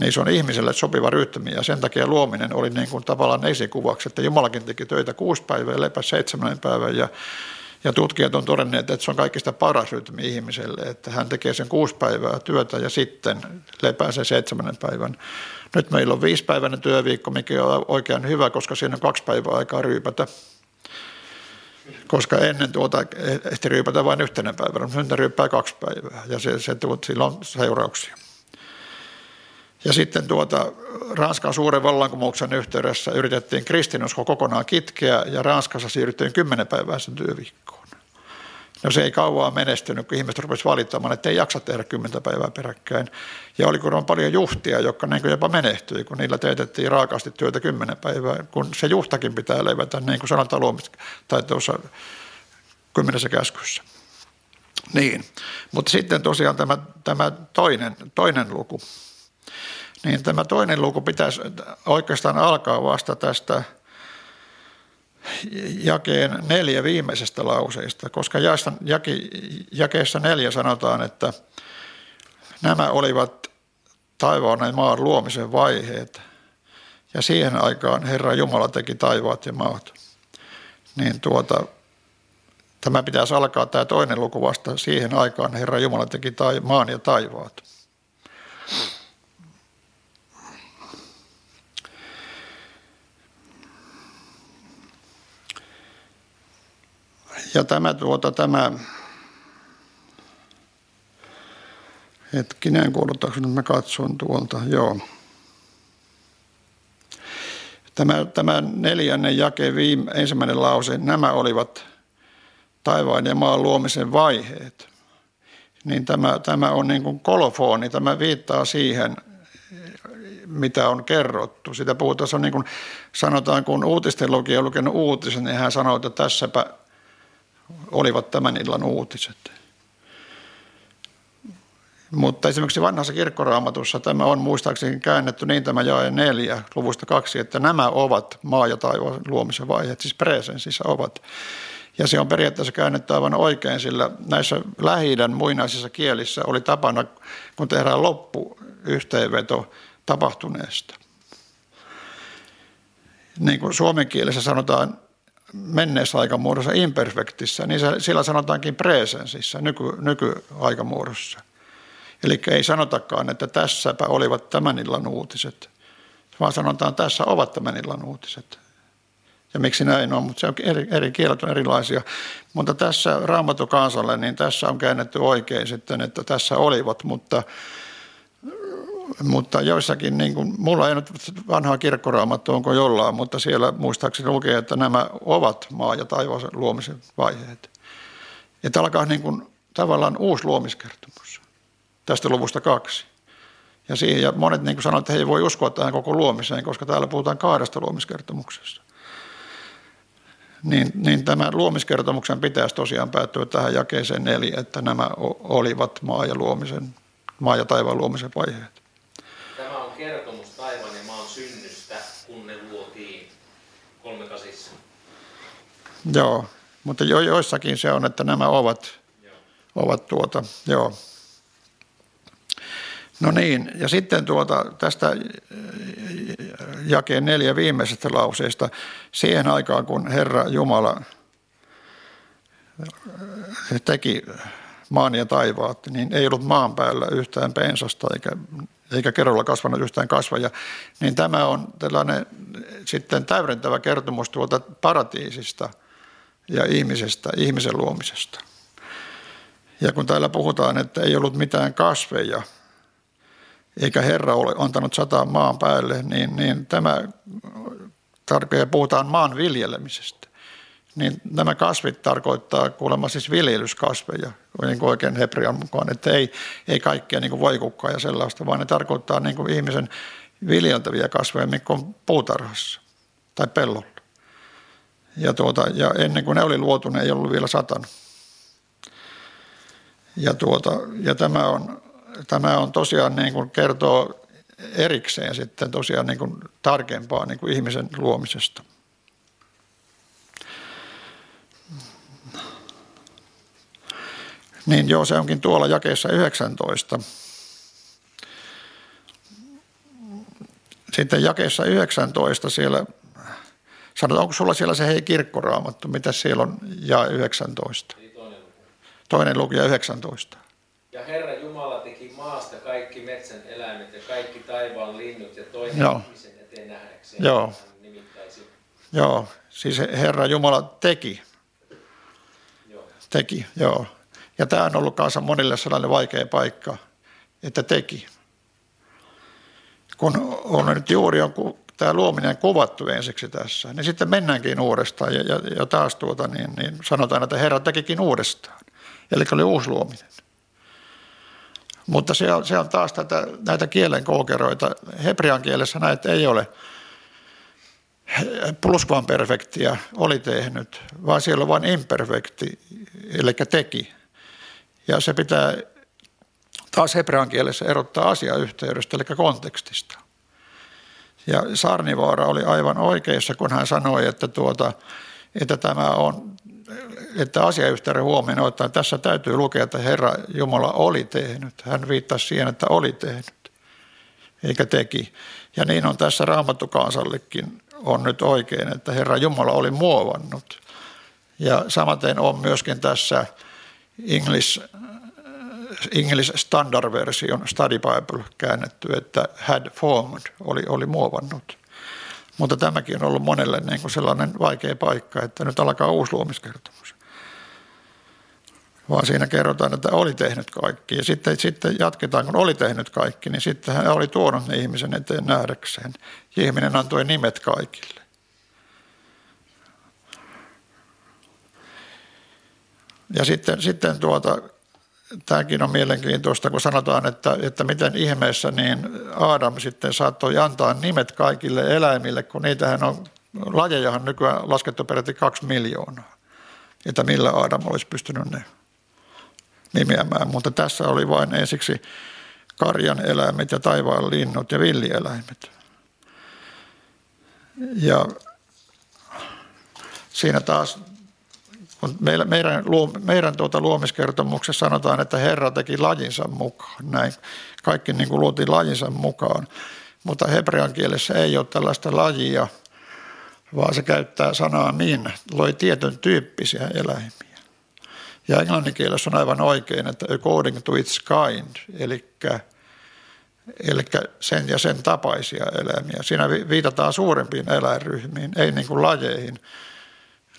niin se on ihmiselle sopiva rytmi ja sen takia luominen oli niin kuin tavallaan esikuvaksi, että Jumalakin teki töitä kuusi päivää ja lepäsi seitsemän päivän ja, ja tutkijat on todenneet, että se on kaikista paras rytmi ihmiselle, että hän tekee sen kuusi päivää työtä ja sitten lepää sen seitsemännen päivän. Nyt meillä on viisipäiväinen työviikko, mikä on oikein hyvä, koska siinä on kaksi päivää aikaa ryypätä koska ennen tuota ehti ryypätä vain yhtenä päivänä, mutta nyt ryyppää kaksi päivää ja se, se, sillä on seurauksia. Ja sitten tuota, Ranskan suuren vallankumouksen yhteydessä yritettiin kristinusko kokonaan kitkeä ja Ranskassa siirryttiin kymmenen päiväisen työviikkoon. No se ei kauaa menestynyt, kun ihmiset rupesivat valittamaan, että ei jaksa tehdä kymmentä päivää peräkkäin. Ja oli kun on paljon juhtia, jotka niin kuin jopa menehtyi, kun niillä teetettiin raakaasti työtä kymmenen päivää, kun se juhtakin pitää levätä, niin kuin sanotaan luomista, tai tuossa kymmenessä käskyssä. Niin, mutta sitten tosiaan tämä, tämä toinen, toinen luku, niin tämä toinen luku pitäisi oikeastaan alkaa vasta tästä jakeen neljä viimeisestä lauseista, koska jakeessa neljä sanotaan, että nämä olivat taivaan ja maan luomisen vaiheet, ja siihen aikaan Herra Jumala teki taivaat ja maat. Niin tuota, tämä pitäisi alkaa tämä toinen luku vasta siihen aikaan Herra Jumala teki maan ja taivaat. Ja tämä, tuota, tämä Hetkinen, kuulutaanko nyt mä katson tuolta, joo. Tämä, tämä neljännen jake, viime, ensimmäinen lause, nämä olivat taivaan ja maan luomisen vaiheet. Niin tämä, tämä on niin kuin kolofoni, tämä viittaa siihen, mitä on kerrottu. Sitä puhutaan, se on niin kuin, sanotaan, kun uutisten lukija on lukenut uutisen, niin hän sanoo, että tässäpä olivat tämän illan uutiset. Mutta esimerkiksi vanhassa kirkkoraamatussa tämä on muistaakseni käännetty niin tämä jae neljä luvusta kaksi, että nämä ovat maa- ja taivaan luomisen vaiheet, siis presensissä ovat. Ja se on periaatteessa käännetty aivan oikein, sillä näissä lähi muinaisissa kielissä oli tapana, kun tehdään loppuyhteenveto tapahtuneesta. Niin kuin suomen kielessä sanotaan menneessä aikamuodossa imperfektissä, niin se, sillä sanotaankin presensissä, nyky, nykyaikamuodossa. Eli ei sanotakaan, että tässäpä olivat tämän illan uutiset, vaan sanotaan, että tässä ovat tämän illan uutiset. Ja miksi näin on, mutta se on eri, eri kielet on erilaisia. Mutta tässä Raamattu kansalle, niin tässä on käännetty oikein sitten, että tässä olivat, mutta, mutta joissakin, niin kuin, mulla ei nyt vanhaa kirkkoraamattua, onko jollain, mutta siellä muistaakseni lukee, että nämä ovat maa- ja taivaan luomisen vaiheet. Että alkaa niin kuin, tavallaan uusi luomiskertomus tästä luvusta kaksi. Ja, siihen, ja monet niin sanoivat, että he ei voi uskoa tähän koko luomiseen, koska täällä puhutaan kahdesta luomiskertomuksesta. Niin, niin tämä luomiskertomuksen pitäisi tosiaan päättyä tähän jakeeseen neljä, että nämä olivat maa ja, luomisen, maa ja taivaan luomisen vaiheet. Kertomus taivaan ja maan synnystä, kun ne luotiin kolmekasissa. Joo, mutta jo, joissakin se on, että nämä ovat, joo. ovat tuota, joo. No niin, ja sitten tuota, tästä jakeen neljä viimeisestä lauseesta, siihen aikaan kun Herra Jumala teki maan ja taivaat, niin ei ollut maan päällä yhtään pensasta eikä, eikä kerralla kasvanut yhtään kasvaja. Niin tämä on tällainen sitten täydentävä kertomus tuolta paratiisista ja ihmisestä, ihmisen luomisesta. Ja kun täällä puhutaan, että ei ollut mitään kasveja – eikä Herra ole antanut sataa maan päälle, niin, niin tämä tarkoittaa, puhutaan maan viljelemisestä. Niin nämä kasvit tarkoittaa kuulemma siis viljelyskasveja, niin kuin oikein hebrean mukaan, että ei, ei kaikkea niin kuin voikukkaa ja sellaista, vaan ne tarkoittaa niin kuin ihmisen viljeltäviä kasveja, mikä on puutarhassa tai pellolla. Ja, tuota, ja ennen kuin ne oli luotu, ne ei ollut vielä satanut. Ja, tuota, ja tämä on tämä on tosiaan niin kuin kertoo erikseen sitten tosiaan niin kuin tarkempaa niin kuin ihmisen luomisesta. Niin joo, se onkin tuolla jakeessa 19. Sitten jakeessa 19 siellä, sanotaan, onko sulla siellä se hei kirkkoraamattu, mitä siellä on ja 19? Toinen luku ja 19. Ja Herra Jumala teki maasta kaikki metsän eläimet ja kaikki taivaan linnut ja toinen Joo. ihmisen eteen nähdäkseen. Joo. Joo, siis Herra Jumala teki. Joo. Teki, joo. Ja tämä on ollut kanssa monille sellainen vaikea paikka, että teki. Kun on nyt juuri on tämä luominen kuvattu ensiksi tässä, niin sitten mennäänkin uudestaan ja, ja, ja taas tuota, niin, niin sanotaan, että Herra tekikin uudestaan. Eli oli uusi luominen. Mutta se on, se on taas tätä, näitä kielen koukeroita. Hebrean kielessä näitä ei ole perfektiä oli tehnyt, vaan siellä on vain imperfekti, eli teki. Ja se pitää taas hebrean kielessä erottaa asiayhteydestä, eli kontekstista. Ja Sarnivaara oli aivan oikeassa, kun hän sanoi, että, tuota, että tämä on että asiayhteyden huomioon ottaen tässä täytyy lukea, että Herra Jumala oli tehnyt. Hän viittasi siihen, että oli tehnyt, eikä teki. Ja niin on tässä raamattukansallekin on nyt oikein, että Herra Jumala oli muovannut. Ja samaten on myöskin tässä English, English Standard Version Study Bible käännetty, että had formed, oli, oli muovannut. Mutta tämäkin on ollut monelle niin kuin sellainen vaikea paikka, että nyt alkaa uusi luomiskertomus. vaan siinä kerrotaan, että oli tehnyt kaikki. Ja sitten, sitten jatketaan, kun oli tehnyt kaikki, niin sitten hän oli tuonut ne ihmisen eteen nähdäkseen. Ja ihminen antoi nimet kaikille. Ja sitten, sitten tuota, tämäkin on mielenkiintoista, kun sanotaan, että, että miten ihmeessä niin Aadam sitten saattoi antaa nimet kaikille eläimille, kun niitähän on, lajejahan nykyään laskettu peräti kaksi miljoonaa. Että millä Aadam olisi pystynyt ne nimeämään, mutta tässä oli vain ensiksi karjan eläimet ja taivaan linnut ja villieläimet. Ja siinä taas kun meillä, meidän, meidän tuota luomiskertomuksessa sanotaan, että Herra teki lajinsa mukaan. Näin. Kaikki niin kuin luotiin lajinsa mukaan. Mutta hebrean kielessä ei ole tällaista lajia, vaan se käyttää sanaa min, loi tietyn tyyppisiä eläimiä. Ja englannin kielessä on aivan oikein, että according to its kind, eli, eli sen ja sen tapaisia eläimiä. Siinä viitataan suurempiin eläinryhmiin, ei niin kuin lajeihin.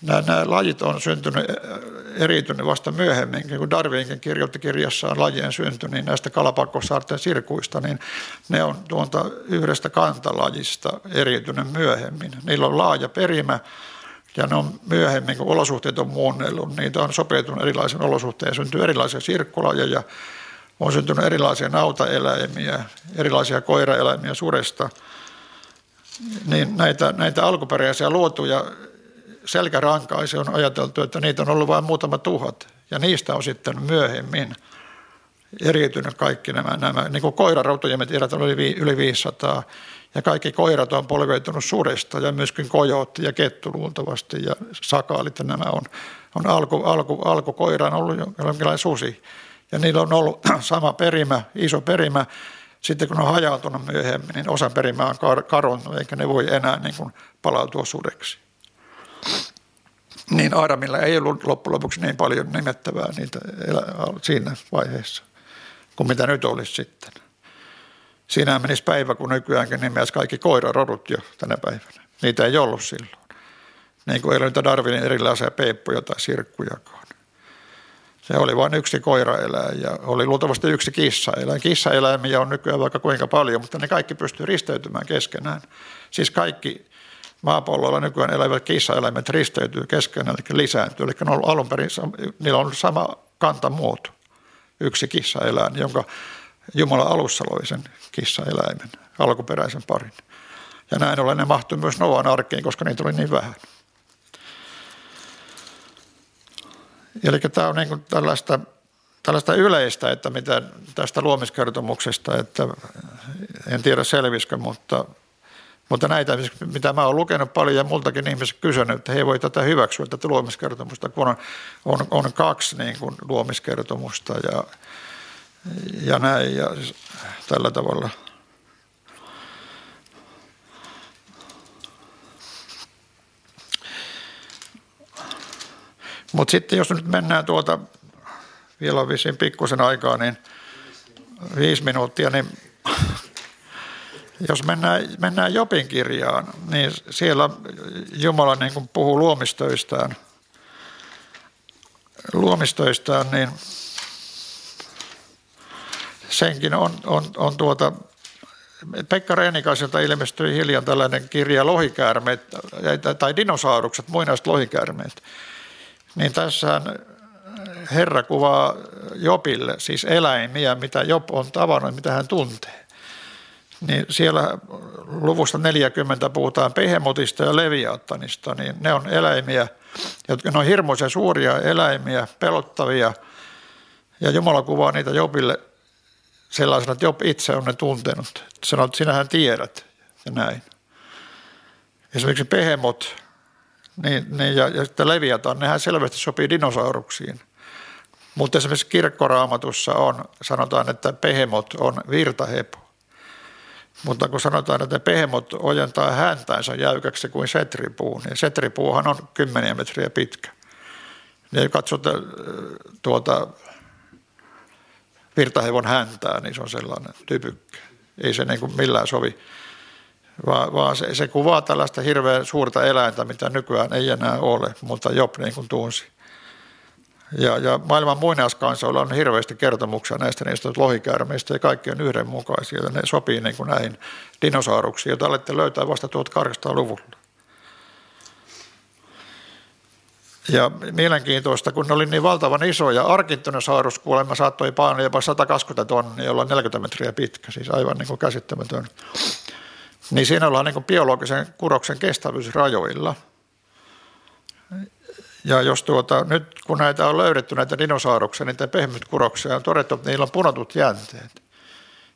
Nämä, nämä lajit on syntynyt, eriytynyt vasta myöhemmin, kun Darwinkin kirjoitti kirjassaan lajien synty, niin näistä Kalapakkosaarten sirkuista, niin ne on tuonta yhdestä kantalajista eriytynyt myöhemmin. Niillä on laaja perimä, ja ne on myöhemmin, kun olosuhteet on muunnellut, niitä on sopeutunut erilaisiin olosuhteisiin, syntyy erilaisia sirkkulajeja, on syntynyt erilaisia nautaeläimiä, erilaisia koiraeläimiä suresta. Niin näitä, näitä alkuperäisiä luotuja selkärankaisia on ajateltu, että niitä on ollut vain muutama tuhat. Ja niistä on sitten myöhemmin eriytynyt kaikki nämä, nämä niin kuin koirarotuja me tiedetään oli yli 500 ja kaikki koirat on polveutunut suresta ja myöskin kojotti ja kettu luultavasti ja sakaalit ja nämä on, on alku, alku, alkukoira on ollut jonkinlainen susi. Ja niillä on ollut sama perimä, iso perimä. Sitten kun on hajautunut myöhemmin, niin osa perimää on kar- eikä ne voi enää niin kuin palautua sudeksi. Niin Adamilla ei ollut loppujen lopuksi niin paljon nimettävää niitä siinä vaiheessa kuin mitä nyt olisi sitten. Siinä menisi päivä, kun nykyäänkin nimeäisi kaikki koirarodut jo tänä päivänä. Niitä ei ollut silloin. Niin kuin ei ole niitä Darwinin erilaisia peippuja tai sirkkujakaan. Se oli vain yksi koiraeläin ja oli luultavasti yksi kissaeläin. Kissaeläimiä on nykyään vaikka kuinka paljon, mutta ne kaikki pystyy risteytymään keskenään. Siis kaikki maapallolla nykyään elävät kissaeläimet risteytyy keskenään, eli lisääntyy. Eli on alun perin, niillä on sama kantamuoto, yksi kissaeläin, jonka Jumala alussa loi sen kissaeläimen, alkuperäisen parin. Ja näin ollen ne mahtui myös Noan arkeen, koska niitä oli niin vähän. Eli tämä on niin kuin tällaista, tällaista yleistä, että mitä tästä luomiskertomuksesta, että en tiedä selviskö, mutta, mutta näitä, mitä mä oon lukenut paljon ja multakin ihmiset kysynyt, että he voi tätä hyväksyä, tätä luomiskertomusta, kun on, on, on kaksi niin kuin luomiskertomusta ja, ja näin ja siis tällä tavalla. Mutta sitten jos nyt mennään tuota, vielä on pikkusen aikaa, niin viisi minuuttia, niin jos mennään, mennään Jopin kirjaan, niin siellä Jumala niin kuin puhuu luomistöistään, luomistöistään, niin – senkin on, on, on tuota, Pekka Reenikaiselta ilmestyi hiljan tällainen kirja Lohikäärmeet, tai dinosaurukset, muinaiset lohikäärmeet. Niin tässähän Herra kuvaa Jopille, siis eläimiä, mitä Job on tavannut, mitä hän tuntee. Niin siellä luvusta 40 puhutaan Pehemotista ja Leviattanista, niin ne on eläimiä, jotka ne on hirmuisen suuria eläimiä, pelottavia, ja Jumala kuvaa niitä Jobille sellaisena, että Job itse on ne tuntenut. Sanoit, että sinähän tiedät ja näin. Esimerkiksi pehemot niin, niin, ja, ja sitten leviataan, nehän selvästi sopii dinosauruksiin. Mutta esimerkiksi kirkkoraamatussa on, sanotaan, että pehemot on virtahepo. Mutta kun sanotaan, että pehemot ojentaa häntänsä jäykäksi kuin setripuu, niin setripuuhan on kymmeniä metriä pitkä. Niin katsotaan tuota, virtahevon häntää, niin se on sellainen typykkä. Ei se niin kuin millään sovi, vaan, vaan se, se kuvaa tällaista hirveän suurta eläintä, mitä nykyään ei enää ole, mutta Job niin kuin tunsi. Ja, ja maailman muinaiskansoilla on hirveästi kertomuksia näistä niistä lohikäärmeistä ja kaikki on yhdenmukaisia. Ja ne sopii niin kuin näihin dinosauruksiin, joita olette löytää vasta 1800-luvulla. Ja mielenkiintoista, kun ne oli niin valtavan isoja, Arkintonosaurus kuulemma saattoi painaa jopa 120 tonnia, jolla on 40 metriä pitkä, siis aivan niin kuin käsittämätön. Niin siinä ollaan niin kuin biologisen kuroksen kestävyysrajoilla. Ja jos tuota, nyt kun näitä on löydetty, näitä dinosauruksia, niitä pehmytkuroksia, on todettu, että niillä on punotut jänteet.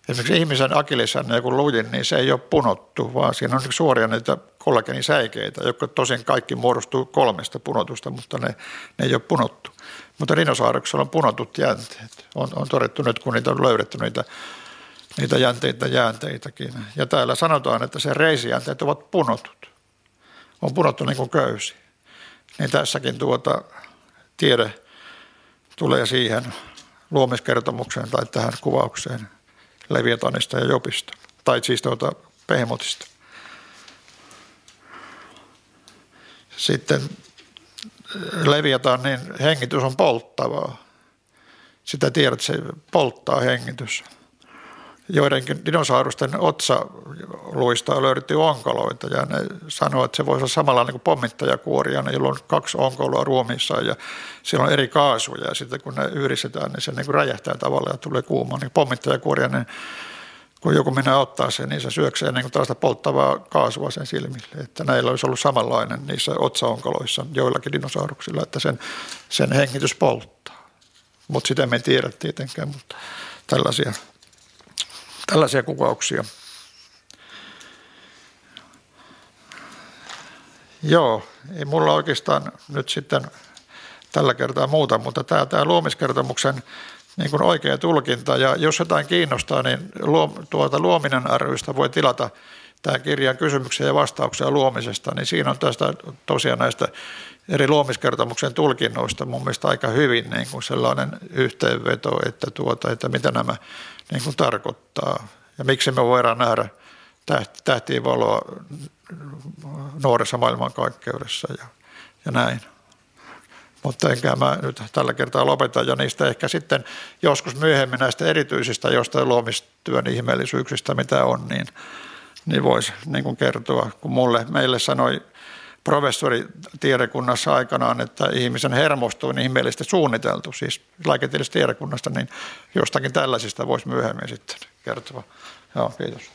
Esimerkiksi ihmisen akillesjänne, kun lujin, niin se ei ole punottu, vaan siinä on suoria niitä kollagenisäikeitä, jotka tosin kaikki muodostuu kolmesta punotusta, mutta ne, ne ei ole punottu. Mutta dinosauruksella on punotut jänteet. On, on todettu nyt, kun niitä on löydetty niitä, niitä jänteitä jäänteitäkin. Ja täällä sanotaan, että se reisijänteet ovat punotut. On punottu niin kuin köysi. Niin tässäkin tuota tiede tulee siihen luomiskertomukseen tai tähän kuvaukseen Leviatanista ja Jopista, tai siis tuota Pehmotista. Sitten Leviatan, niin hengitys on polttavaa. Sitä tiedät, että se polttaa hengitys. Joidenkin dinosaurusten otsaluista on löydetty onkoloita ja ne sanoo, että se voisi olla samalla niin kuin pommittajakuoria, jolla on kaksi onkoloa ruumiissa ja siellä on eri kaasuja ja sitten kun ne yhdistetään, niin se niin kuin räjähtää tavallaan ja tulee kuuma. Niin pommittajakuoria, niin kun joku minä ottaa sen, niin se syöksee niin tällaista polttavaa kaasua sen silmille. Että näillä olisi ollut samanlainen niissä otsaonkoloissa joillakin dinosauruksilla, että sen, sen hengitys polttaa. Mutta sitä me ei tiedä tietenkään, mutta tällaisia, tällaisia kuvauksia. Joo, ei mulla oikeastaan nyt sitten tällä kertaa muuta, mutta tämä, tämä luomiskertomuksen niin kuin oikea tulkinta. Ja jos jotain kiinnostaa, niin tuota Luominen rystä voi tilata tämän kirjan kysymyksiä ja vastauksia luomisesta, niin siinä on tästä tosiaan näistä eri luomiskertomuksen tulkinnoista mun mielestä aika hyvin niin kuin sellainen yhteenveto, että, tuota, että mitä nämä niin kuin tarkoittaa ja miksi me voidaan nähdä tähtien valoa nuoressa maailmankaikkeudessa ja, ja näin. Mutta enkä mä nyt tällä kertaa lopeta ja niistä ehkä sitten joskus myöhemmin näistä erityisistä jostain luomistyön ihmeellisyyksistä, mitä on, niin, niin voisi niin kertoa, kun mulle, meille sanoi professori tiedekunnassa aikanaan, että ihmisen hermosto on ihmeellisesti suunniteltu, siis lääketieteellisestä tiedekunnasta, niin jostakin tällaisista voisi myöhemmin sitten kertoa. Joo, kiitos.